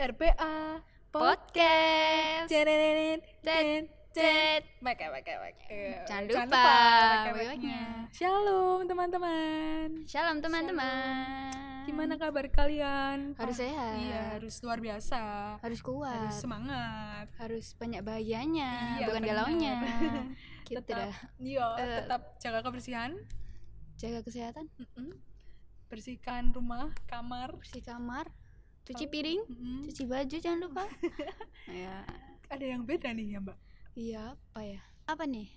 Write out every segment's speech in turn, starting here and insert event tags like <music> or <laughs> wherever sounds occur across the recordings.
RPA podcast. Cererenet, Cet, cet. Pakai, pakai, pakai. Jangan Jangan lupa pakai WA-nya. pakai. Shalom teman-teman. Shalom teman-teman. Gimana kabar kalian? Harus sehat. Iya, harus luar biasa. Harus kuat. Harus Harus, semangat. banyak bahagianya, Iya, bukan galaunya. Kita <laughs> tetap, iya, Eh. tetap jaga kebersihan. jaga kesehatan, Mm-mm. Bersihkan rumah, kamar. bersih kamar, cuci piring, Mm-mm. cuci baju jangan lupa. <laughs> ya. <laughs> Ada yang beda nih ya, Mbak. Iya, apa ya? Apa nih?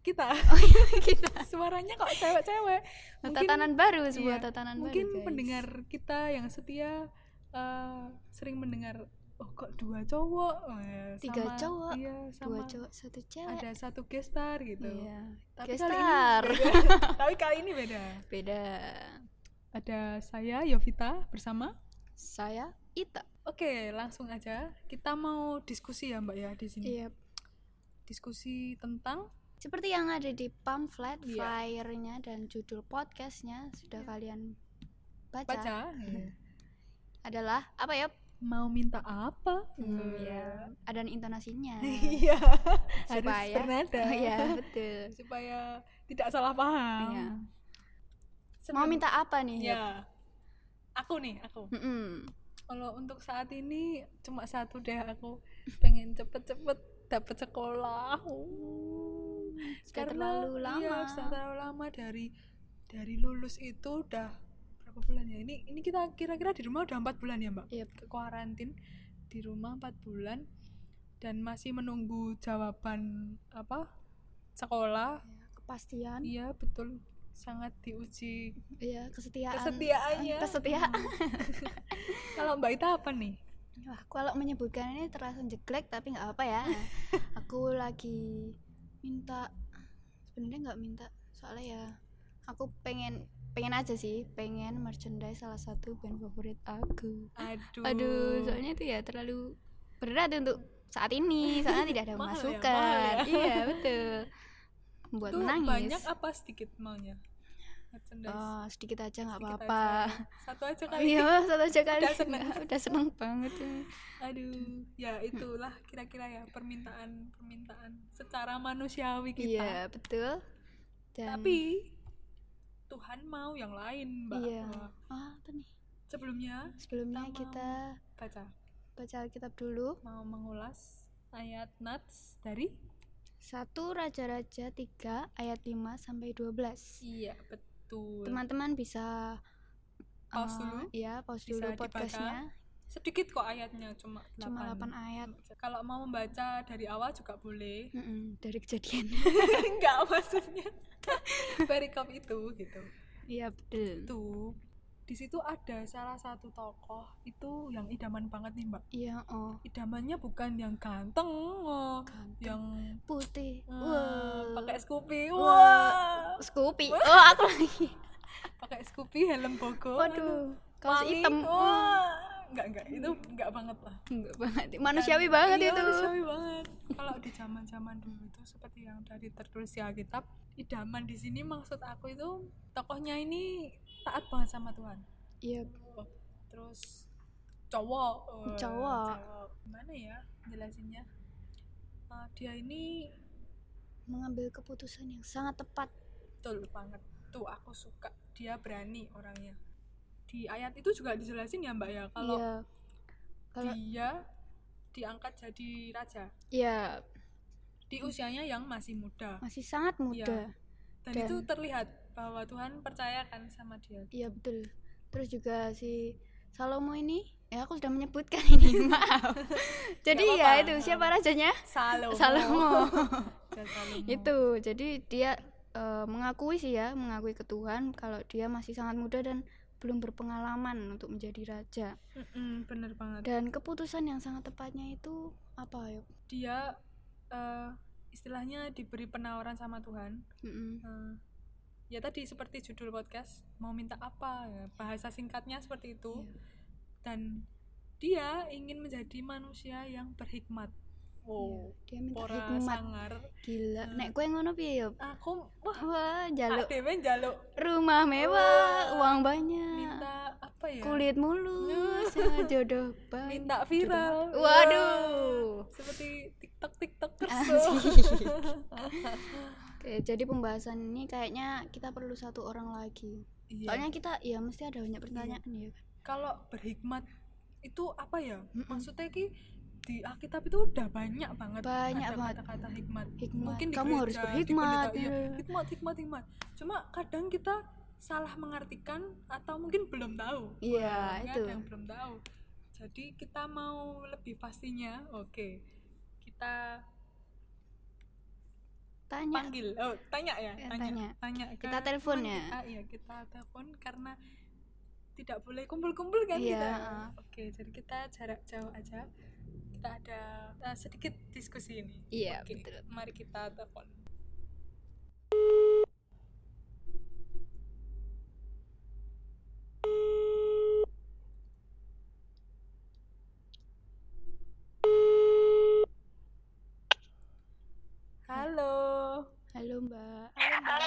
Kita <laughs> Oh iya, kita. suaranya kok cewek-cewek. Mungkin- tatanan baru, sebuah Iya, tatanan mungkin baru. guys. pendengar kita yang setia eh, sering mendengar oh kok dua cowok Eh, Tiga sama- cowok, iya dua sama cowok, satu cewek. ada satu gestar gitu Iya. tapi Gestar. kali ini beda. tapi kali ini beda Beda. ada saya Yovita bersama Saya Ita. oke langsung aja kita mau diskusi ya mbak ya di sini Iya, diskusi tentang Seperti yang ada di pamflet, Iya. flyer-nya dan judul podcastnya sudah kalian baca, baca Iya. <laughs> adalah apa ya? mau minta apa Hmm, ya, ada intonasinya. <laughs> iya harus Supaya- bernada <laughs> Iya, betul. supaya tidak salah paham Iya. Sebelum- Mau minta apa nih? ya aku nih aku Mm-mm. kalau untuk saat ini cuma satu deh aku pengen cepet-cepet dapet sekolah Uh, Sudah terlalu lama. iya, sudah terlalu lama dari dari lulus itu udah berapa bulan ya ini ini kita kira-kira di rumah udah empat bulan ya mbak Iya. ke kuarantin di rumah empat bulan dan masih menunggu jawaban apa sekolah Ya, kepastian. iya betul sangat diuji Iya, kesetiaan. kesetiaannya Kesetiaan. <laughs> kalau mbak Ita apa nih Wah, kalau menyebutkan ini terasa jelek tapi nggak apa ya. <laughs> aku lagi minta sebenarnya nggak minta soalnya ya aku pengen pengen aja sih pengen merchandise salah satu band favorit aku. aduh Aduh, soalnya itu ya terlalu berat untuk saat ini soalnya tidak ada <laughs> ya, masukan. mahal ya. Iya betul. Membuat itu menangis. banyak apa sedikit maunya Oh, sedikit aja nggak apa-apa. satu aja kali Iya, satu aja kali. Udah seneng. <laughs> Udah seneng banget. ya. aduh ya itulah kira-kira ya permintaan permintaan secara manusiawi kita Iya, betul. Dan tapi Tuhan mau yang lain mbak Iya. Ah, apa nih? sebelumnya Sebelumnya Kita kita baca baca Alkitab dulu. mau mengulas ayat Nats dari Satu Raja-Raja 3 ayat 5 sampai 12. iya betul Teman-teman bisa Pause eh, dulu. Iya, pause Bisa dulu dibaca. podcastnya. sedikit kok ayatnya cuma Cuma 8 8 ayat. kalau mau membaca dari awal juga boleh <laughs> Mm-mm, dari kejadian. <laughs> enggak maksudnya <laughs> perikop itu gitu Iya, betul. tuh di situ ada salah satu tokoh itu yang idaman banget nih mbak Iya, oh. idamannya bukan yang ganteng oh, Ganteng. yang Putih. Wah. pakai Scoopy Wah. wah Scoopy. Oh, aku lagi. <laughs> pakai Scoopy helm bogo Waduh, kaos hitam. wah enggak enggak itu enggak banget lah. Enggak banget. Manusiawi banget Iya, itu. manusiawi banget. <laughs> Kalau di zaman zaman dulu itu seperti yang tadi tertulis di Alkitab idaman di sini maksud aku itu tokohnya ini taat banget sama Tuhan. Iya, terus cowok eh, Cowok. gimana ya jelasinnya? Eh, dia ini mengambil keputusan yang sangat tepat. betul banget. Tuh aku suka. Dia berani orangnya di ayat itu juga dijelasin ya mbak ya kalau Iya. Kalau dia diangkat jadi raja iya, di usianya yang masih muda masih sangat muda. dan, Dan- itu terlihat bahwa Tuhan percayakan sama dia Iya, betul. Terus juga si Salomo ini ya aku sudah menyebutkan ini, <laughs> maaf. Jadi ya itu siapa rajanya? Salomo <laughs> Salomo. Itu. Jadi dia eh, mengakui sih ya, mengakui ke Tuhan kalau dia masih sangat muda dan belum berpengalaman untuk menjadi raja. Mm-mm, bener banget Dan keputusan yang sangat tepatnya itu apa ya? dia eh, istilahnya diberi penawaran sama Tuhan Mm-mm. Eh, ya tadi seperti judul podcast mau minta apa ya, bahasa singkatnya seperti itu Iya. dan dia ingin menjadi manusia yang berhikmat wow Dia minta pora hikmat. sangar Gila. Hmm. Nek kowe ngono piye ya? aku wah Wah, jaluk dewe jaluk rumah mewah, uang banyak. minta apa ya kulit mulus ya, <laughs> jodoh baik minta viral jodoh- waduh seperti tiktok <laughs> Asik. <laughs> Oke, jadi pembahasan ini kayaknya kita perlu satu orang lagi Iya. soalnya kita ya mesti ada banyak pertanyaan ya kan kalau berhikmat itu apa ya Mm-mm. maksudnya ki di Alkitab itu udah banyak banget Banyak ada banget. kata-kata hikmat. Hikmat. Mungkin di kamu harus gereja, di berhikmat. Pendeta, iya, ya. hikmat hikmat hikmat. Cuma kadang kita salah mengartikan atau mungkin belum tahu. Iya, Banyak itu. yang belum tahu. Jadi kita mau lebih pastinya oke kita tanya. Panggil. Oh tanya ya Ya, tanya. tanya. tanya ke Kita telepon ya. kita, iya kita telepon karena tidak boleh kumpul-kumpul kan Iya, kita. oke jadi kita jarak jauh aja kita ada uh, sedikit diskusi ini iya Oke, betul mari kita telepon Halo. halo mbak Halo. Mbak.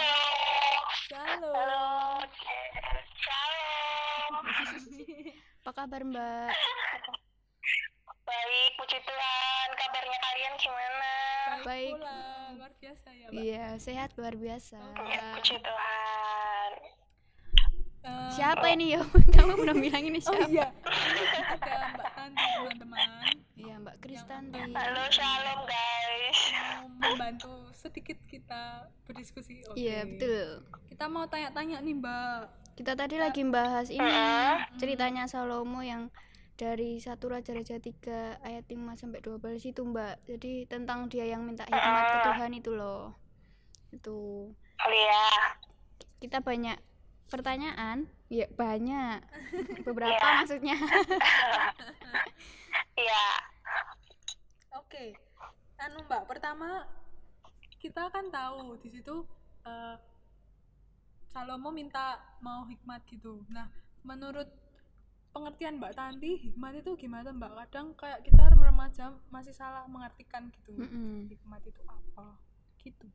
Halo. Halo. Shalom. apa kabar mbak Mbak. iya sehat luar biasa Ya, puji Tuhan. Eh, siapa ini ya <laughs> <laughs> kamu belum bilang ini Oh siapa iya, ini ada Mbak Tanti teman-teman iya mbak Kristanti Halo, shalom guys. mau membantu sedikit kita berdiskusi. Oke. iya betul Kita mau tanya-tanya nih Mbak. kita tadi lagi bahas ini ceritanya Salomo yang dari satu Raja Raja 3 ayat 5 sampai 12 itu Mbak. Jadi tentang dia yang minta hikmat ke Tuhan itu loh. Itu Oh iya. kita banyak pertanyaan. Ya banyak. <laughs> Beberapa Iya. maksudnya. <laughs> Iya. Oke. Anu Mbak, pertama kita kan tahu di situ eh, Salomo minta mau hikmat gitu. Nah, menurut pengertian Mbak Tanti, hikmat itu gimana Mbak? Kadang kayak kita remaja masih salah mengartikan gitu. Mm-mm. Hikmat itu apa? Gitu.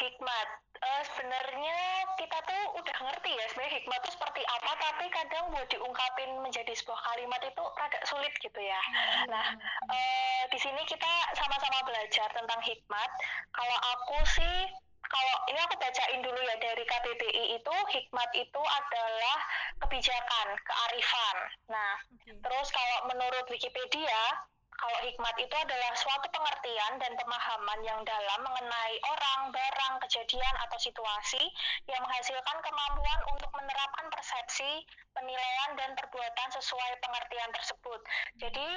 Hikmat. Eh, sebenarnya kita tuh udah ngerti ya sebenarnya hikmat itu seperti apa, tapi kadang buat diungkapin menjadi sebuah kalimat itu agak sulit gitu ya. Nah, eh, di sini kita sama-sama belajar tentang hikmat. Kalau aku sih, kalau ini aku bacain dulu ya dari KBBI itu, hikmat itu adalah kebijakan, kearifan. Nah, Oke. Terus kalau menurut Wikipedia, kalau hikmat itu adalah suatu pengertian dan pemahaman yang dalam mengenai orang, barang, kejadian, atau situasi yang menghasilkan kemampuan untuk menerapkan persepsi, penilaian, dan perbuatan sesuai pengertian tersebut. Jadi,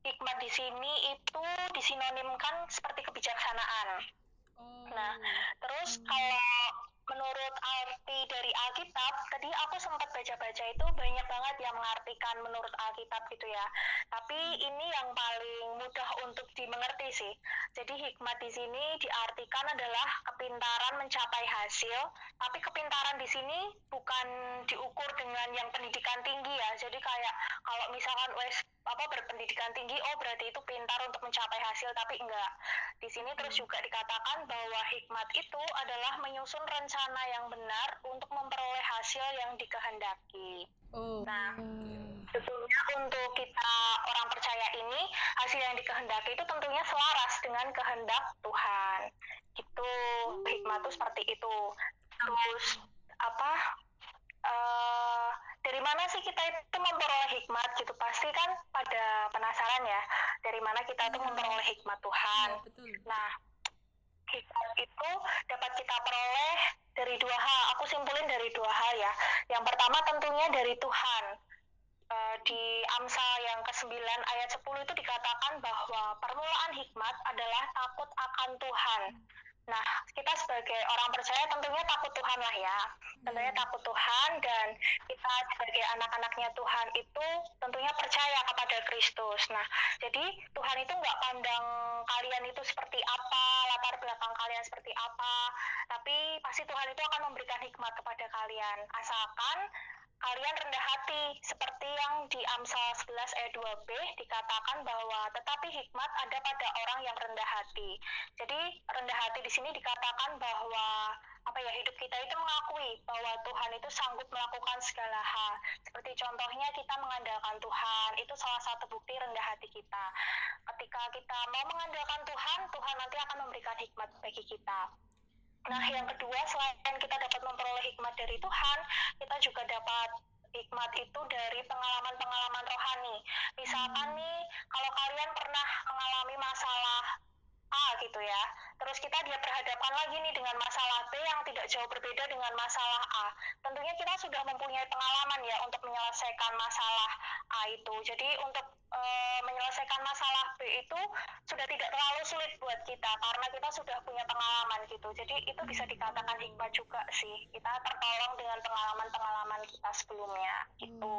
hikmat di sini itu disinonimkan seperti kebijaksanaan. Oh. Nah, Terus Hmm. kalau menurut arti dari Alkitab, tadi aku sempat baca-baca itu banyak banget yang mengartikan menurut Alkitab gitu ya. Tapi ini yang paling mudah untuk dimengerti sih. Jadi hikmat di sini diartikan adalah kepintaran mencapai hasil, tapi kepintaran di sini bukan diukur dengan yang pendidikan tinggi ya. Jadi kayak kalau misalkan wes apa berpendidikan tinggi, oh berarti itu pintar untuk mencapai hasil, tapi enggak. Di sini terus juga dikatakan bahwa hikmat itu adalah menyusun rencana yang benar untuk memperoleh hasil yang dikehendaki. Oh. Nah, tentunya untuk kita orang percaya ini hasil yang dikehendaki itu tentunya selaras dengan kehendak Tuhan. Gitu, hikmat itu seperti itu. Terus apa? eh dari mana sih kita itu memperoleh hikmat gitu? Pasti kan pada penasaran ya, dari mana kita itu Iya. memperoleh hikmat Tuhan. Iya, betul. Nah, hikmat itu dapat kita peroleh dari dua hal. Aku simpulin dari dua hal ya. Yang pertama tentunya dari Tuhan. Eh, di Amsal yang ke-9 ayat 10 itu dikatakan bahwa permulaan hikmat adalah takut akan Tuhan. Nah, kita sebagai orang percaya tentunya takut Tuhan lah ya. Tentunya takut Tuhan dan kita sebagai anak-anaknya Tuhan itu tentunya percaya kepada Kristus. Nah, jadi Tuhan itu nggak pandang kalian itu seperti apa, latar belakang kalian seperti apa, tapi pasti Tuhan itu akan memberikan hikmat kepada kalian. Asalkan kalian rendah hati seperti yang di Amsal 11 ayat 2b dikatakan bahwa tetapi hikmat ada pada orang yang rendah hati. Jadi rendah hati di sini dikatakan bahwa apa ya hidup kita itu mengakui bahwa Tuhan itu sanggup melakukan segala hal. Seperti contohnya kita mengandalkan Tuhan, itu salah satu bukti rendah hati kita. Ketika kita mau mengandalkan Tuhan, Tuhan nanti akan memberikan hikmat bagi kita. Nah, yang kedua, selain kita dapat memperoleh hikmat dari Tuhan, kita juga dapat hikmat itu dari pengalaman-pengalaman rohani. Misalkan Hmm. nih, kalau kalian pernah mengalami masalah A gitu ya, terus kita dia berhadapan lagi nih dengan masalah B yang tidak jauh berbeda dengan masalah A. Tentunya kita sudah mempunyai pengalaman ya untuk menyelesaikan masalah A itu. Jadi untuk eh, menyelesaikan masalah B itu sudah tidak terlalu sulit buat kita karena kita sudah punya pengalaman gitu. Jadi itu bisa dikatakan hikmat juga sih. Kita tertolong dengan pengalaman-pengalaman kita sebelumnya gitu.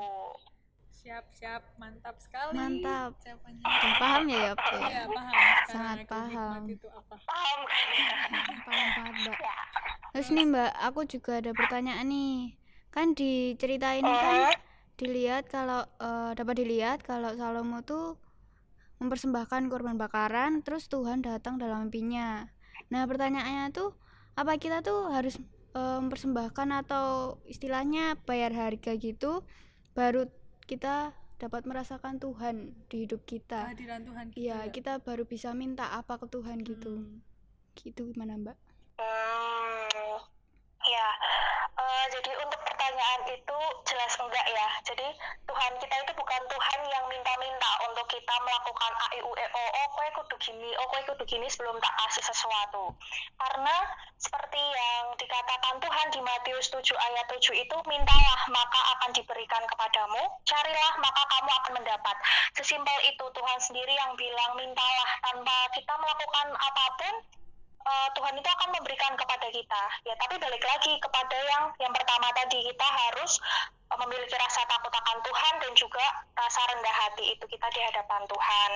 Siap siap mantap sekali Mantap. Udah paham ya ya? iya paham sekarang Sangat paham. itu apa Paham kan ya? Paham banget mbak. ya. Terus nih mbak, aku juga ada pertanyaan nih. Kan di cerita ini kan Eh, dilihat kalau eh, dapat dilihat kalau Salomo tuh mempersembahkan korban bakaran, terus Tuhan datang dalam mimpinya. Nah pertanyaannya tuh, apa kita tuh harus eh, mempersembahkan atau istilahnya bayar harga gitu, baru kita dapat merasakan Tuhan di hidup kita. kehadiran Tuhan gitu Iya, ya kita baru bisa minta apa ke Tuhan gitu. Hmm. Gitu gimana mbak? Hmm, ya. Eh, jadi untuk pertanyaan itu jelas enggak ya. Jadi Tuhan kita itu bukan Tuhan yang minta-minta untuk kita melakukan A I U E O. Oh, kowe kudu gini, oh kowe kudu gini sebelum tak kasih sesuatu. Karena seperti yang dikatakan Tuhan di Matius 7 ayat 7 itu, mintalah maka akan diberikan kepadamu, carilah maka kamu akan mendapat. Sesimpel itu Tuhan sendiri yang bilang mintalah tanpa kita melakukan apa pun eh, Tuhan itu akan memberikan kepada kita. Ya, tapi balik lagi kepada yang yang pertama tadi kita harus eh, memiliki rasa takut akan Tuhan dan juga rasa rendah hati itu kita di hadapan Tuhan.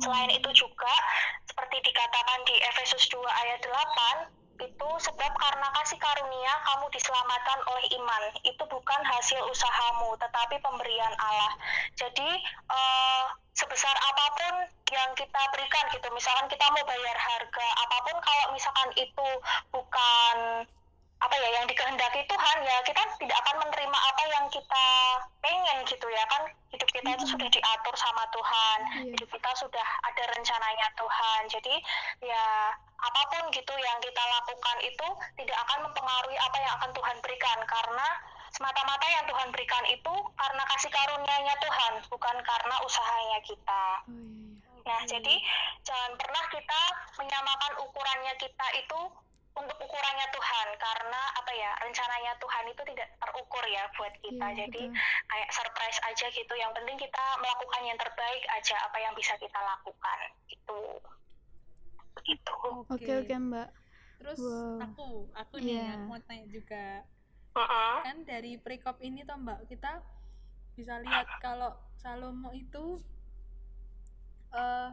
Selain itu juga seperti dikatakan di Efesus 2 ayat 8 itu sebab karena kasih karunia kamu diselamatkan oleh iman. Itu bukan hasil usahamu tetapi pemberian Allah. Jadi eh, sebesar apa pun yang kita berikan gitu misalkan kita mau bayar harga apa pun kalau misalkan itu bukan apa ya yang dikehendaki Tuhan ya kita tidak akan menerima apa yang kita pengen gitu ya kan hidup kita itu Mhm. sudah diatur sama Tuhan Iya. hidup kita sudah ada rencananya Tuhan jadi ya apa pun gitu yang kita lakukan itu tidak akan mempengaruhi apa yang akan Tuhan berikan karena semata-mata yang Tuhan berikan itu karena kasih karunia-Nya Tuhan bukan karena usahanya kita Oh, iya, iya. Nah, jadi jangan pernah kita menyamakan ukurannya kita itu untuk ukurannya Tuhan karena apa ya rencananya Tuhan itu tidak terukur ya buat kita. Iya, jadi betul. kayak surprise aja gitu. Yang penting kita melakukan yang terbaik aja apa yang bisa kita lakukan gitu. Begitu. Oke oke mbak. terus Wow. aku aku nih aku mau tanya juga Mm-mm. kan dari prekop ini toh mbak kita bisa lihat kalau Salomo itu eh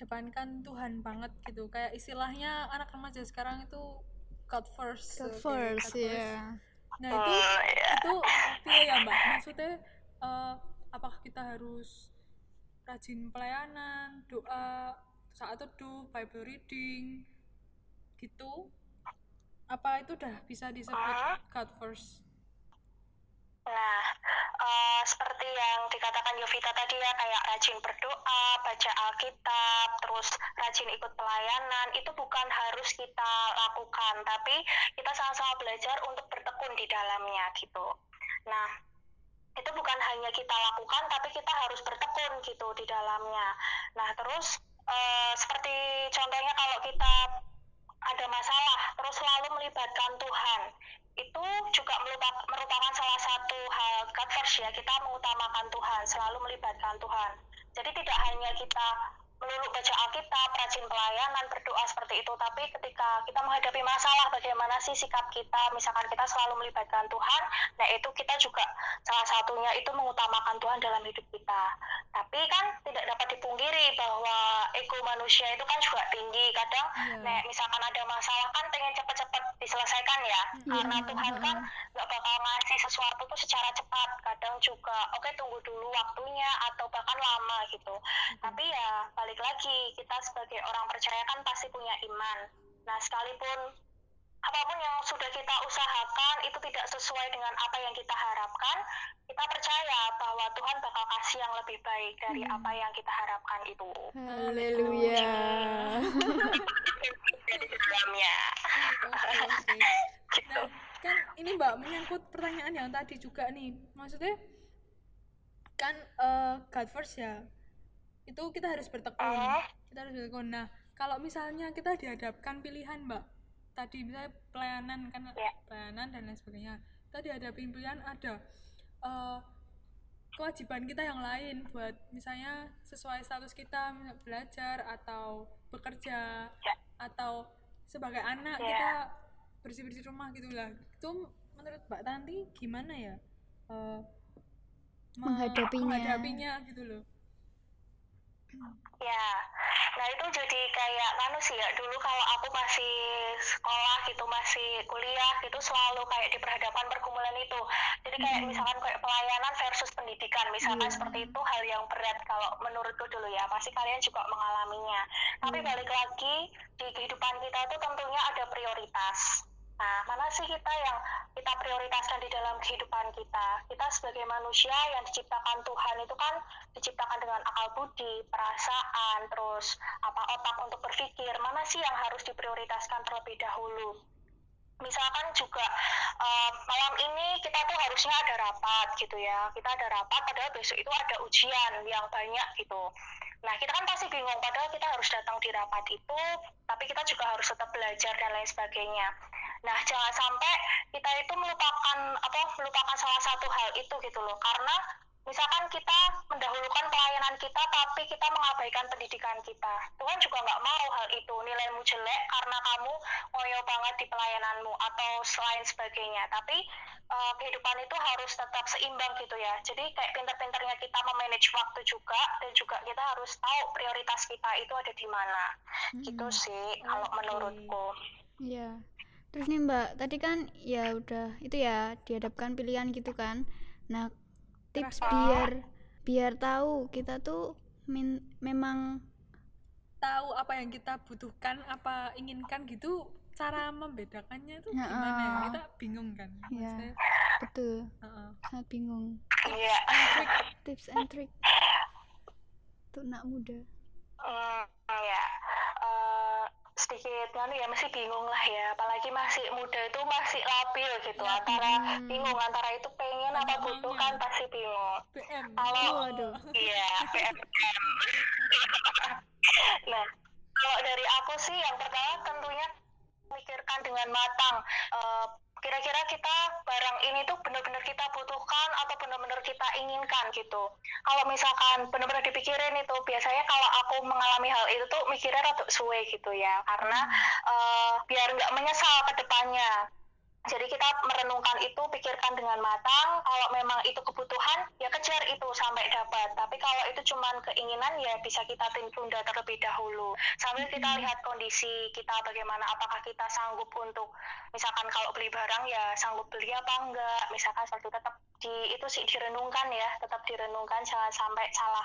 mengedepankan Tuhan banget gitu kayak istilahnya anak remaja sekarang itu God first God first ya. nah itu Hmm, ya. itu piye ya mbak maksudnya eh, apakah kita harus rajin pelayanan doa saat teduh Bible reading gitu apa itu udah bisa disebut Ah. God first Nah, eh, seperti yang dikatakan Yovita tadi ya, kayak rajin berdoa, baca Alkitab, terus rajin ikut pelayanan, itu bukan harus kita lakukan, tapi kita sama-sama belajar untuk bertekun di dalamnya gitu. Nah, itu bukan hanya kita lakukan, tapi kita harus bertekun gitu di dalamnya. Nah, terus eh, seperti contohnya kalau kita ada masalah, terus selalu melibatkan Tuhan itu juga merupakan, salah satu hal first ya kita mengutamakan Tuhan selalu melibatkan Tuhan jadi tidak hanya kita melulu baca Alkitab, rajin pelayanan, berdoa seperti itu, tapi ketika kita menghadapi masalah, bagaimana sih sikap kita, misalkan kita selalu melibatkan Tuhan, nah itu kita juga salah satunya itu mengutamakan Tuhan dalam hidup kita. Tapi kan tidak dapat dipungkiri bahwa ego manusia itu kan juga tinggi, kadang Iya. Nek misalkan ada masalah kan pengen diselesaikan ya, Iya, karena Tuhan kan nggak bakal ngasih sesuatu tuh secara cepat. Kadang juga oke tunggu dulu waktunya atau bahkan lama gitu. Tapi ya balik lagi kita sebagai orang percaya kan pasti punya iman. Nah sekalipun apa pun yang sudah kita usahakan itu tidak sesuai dengan apa yang kita harapkan kita percaya bahwa Tuhan bakal kasih yang lebih baik dari Hmm. apa yang kita harapkan itu. Haleluya. <laughs> dalamnya oke. gitu Nah, kan ini Mbak menyangkut pertanyaan yang tadi juga nih. Maksudnya kan eh, God first ya. Itu kita harus bertekun. Eh, Kita harus bertekun. Nah, kalau misalnya kita dihadapkan pilihan, Mbak. Tadi misalnya pelayanan kan Ya. pelayanan dan lain sebagainya. Kita dihadapin pilihan ada eh, kewajiban kita yang lain buat misalnya sesuai status kita belajar atau bekerja Ya. Atau sebagai anak Ya. kita bersih bersih rumah gitulah itu menurut Mbak Tanti gimana ya Eh, me- Menghadapinya. menghadapinya gitu loh Ya, nah itu jadi kayak kan sih ya dulu kalau aku masih sekolah gitu masih kuliah gitu selalu kayak diperhadapkan pergumulan itu. Jadi kayak Mhm. misalkan kayak pelayanan versus pendidikan misalkan Iya. seperti itu hal yang berat kalau menurutku dulu ya pasti kalian juga mengalaminya. Tapi Iya. balik lagi di kehidupan kita itu tentunya ada prioritas. Nah, mana sih kita yang kita prioritaskan di dalam kehidupan kita? Kita sebagai manusia yang diciptakan Tuhan itu kan diciptakan dengan akal budi, perasaan, terus apa otak untuk berpikir. Mana sih yang harus diprioritaskan terlebih dahulu? Misalkan juga eh, malam ini kita tuh harusnya ada rapat gitu ya. Kita ada rapat padahal besok itu ada ujian yang banyak gitu. Nah, kita kan pasti bingung padahal kita harus datang di rapat itu, tapi kita juga harus tetap belajar dan lain sebagainya. Nah, jangan sampai kita itu melupakan apa melupakan salah satu hal itu gitu loh. Karena misalkan kita mendahulukan pelayanan kita tapi kita mengabaikan pendidikan kita. Tuhan juga nggak mau hal itu. Nilaimu jelek karena kamu ngoyo banget di pelayananmu atau selain sebagainya. Tapi eh, kehidupan itu harus tetap seimbang gitu ya. Jadi kayak pinter-pinternya kita memanage waktu juga dan juga kita harus tahu prioritas kita itu ada di mana. Gitu Mm-mm. sih kalau Oke. menurutku. Iya. Terus nih Mbak, tadi kan ya udah itu ya dihadapkan pilihan gitu kan. Nah, tips Keras. biar biar tahu kita tuh min- memang tahu apa yang kita butuhkan apa inginkan gitu cara membedakannya itu Ya, gimana ya ah. kita bingung kan Ya. Maksudnya, betul heeh. sangat bingung. Iya. Trik Tips and trick untuk anak muda. Eh, sedikit kan ya masih bingung lah ya. Apalagi masih muda itu masih labil gitu. Ya, antara bingung antara itu pengen apa butuh kan pasti bingung. PM Kalau- iya PMM <laughs> nah kalau dari aku sih yang pertama tentunya memikirkan dengan matang. Eh, kira-kira kita barang ini tuh benar-benar kita butuhkan atau benar-benar kita inginkan gitu. Kalau misalkan benar-benar dipikirin itu biasanya kalau aku mengalami hal itu tuh mikirnya rada suwe gitu ya. Karena eh, biar nggak menyesal ke depannya jadi kita merenungkan itu pikirkan dengan matang. Kalau memang itu kebutuhan ya kejar itu sampai dapat. Tapi kalau itu cuman keinginan ya bisa kita tunda terlebih dahulu. Sambil kita lihat kondisi kita bagaimana apakah kita sanggup untuk misalkan kalau beli barang ya sanggup beli apa enggak. Misalkan itu tetap di itu sih direnungkan ya. Tetap direnungkan jangan sampai salah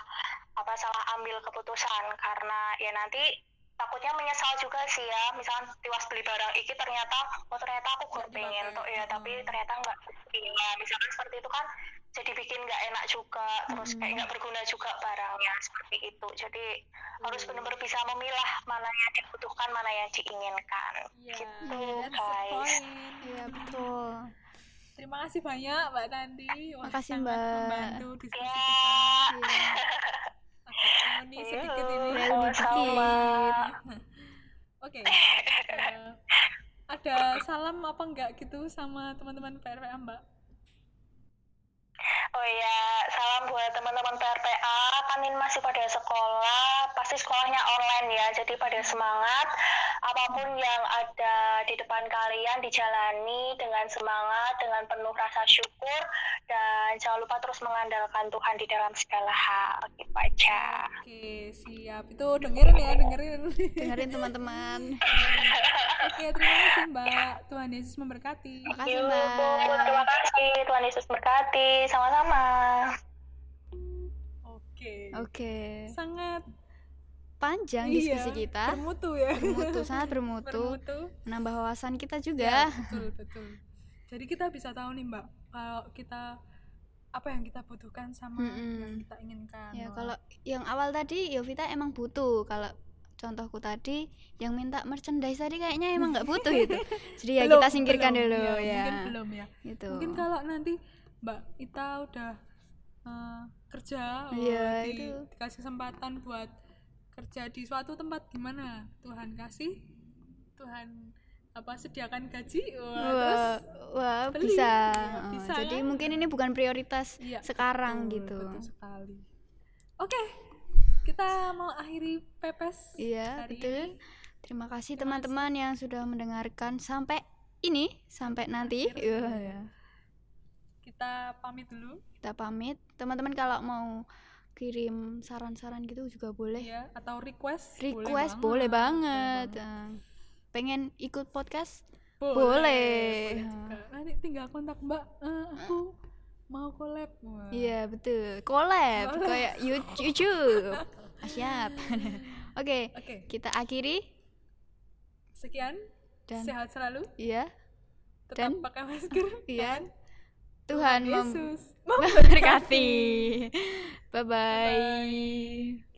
apa salah ambil keputusan. Karena ya nanti takutnya menyesal juga sih ya misalkan tiwas beli barang iki ternyata oh ternyata aku gak pengen tuh ya tapi Hmm. ternyata enggak iya misalkan seperti itu kan jadi bikin nggak enak juga terus kayak Mm-mm. nggak berguna juga barangnya seperti itu jadi harus Hmm. benar-benar bisa memilah mana yang dibutuhkan mana yang diinginkan ya Gitu, guys. point Iya, betul. terima kasih banyak Mbak Tanti Wah, Makasih, Mbak. membantu diskusi ya kita Iya. <laughs> ini sedikit ini Ya, sama <laughs> Oke. eh, ada salam apa enggak gitu sama teman-teman PRPA Mbak? Oh iya, salam buat teman-teman PRPA. Kan ini masih pada sekolah, pasti sekolahnya online ya. Jadi pada semangat. Apa pun yang ada di depan kalian dijalani dengan semangat, dengan penuh rasa syukur, dan jangan lupa terus mengandalkan Tuhan di dalam segala hal. Gitu aja. Oke, siap. Itu dengerin ya, dengerin. Dengerin teman-teman. <laughs> Oke, terima kasih Mbak. Tuhan Yesus memberkati. Makasih, Yuk, Mbak. terima kasih. Tuhan Yesus berkati. Sama-sama. Oke. Oke. Sangat Panjang iya, diskusi kita. bermutu ya. Bermutu, sangat bermutu. Bermutu. Menambah wawasan kita Ya, juga. betul betul. Jadi kita bisa tahu nih Mbak, kalau kita apa yang kita butuhkan sama Mm-mm. yang kita inginkan. Ya, kalau yang awal tadi Yovita emang butuh. Kalau contohku tadi yang minta merchandise tadi kayaknya emang nggak butuh <laughs> itu. Jadi ya Belum, kita singkirkan belum, dulu ya, ya. Mungkin belum ya. Gitu. Mungkin kalau nanti Mbak Ita udah eh, kerja, oh, Iya, di- itu. dikasih kesempatan buat kerja di suatu tempat gimana? Tuhan kasih, Tuhan apa sediakan gaji, wah, terus Wah, wah beli. bisa. Iya, Oh, bisa Jadi kan? mungkin ini bukan prioritas Iya, sekarang betul, gitu. Betul sekali. Oke, kita mau akhiri pepes. Iya, hari betul. ini. Terima kasih teman-teman yang sudah mendengarkan sampai ini, sampai nanti. akhir. Iya, ya. Kita pamit dulu, Kita pamit. Teman-teman kalau mau kirim saran-saran gitu juga boleh. ya, atau request. Request boleh banget. Eh, Pengen ikut podcast? Boleh. Boleh. boleh juga. Nanti tinggal kontak Mbak. eh, aku mau collab. Iya, betul. Collab kayak <laughs> You- YouTube. Ah, Siap. <laughs> Oke, Oke, kita akhiri sekian. dan Sehat selalu. iya, Tetap Dan- pakai masker. <laughs> iya. dan Tuhan mem- Yesus memberkati. Bye-bye. Bye.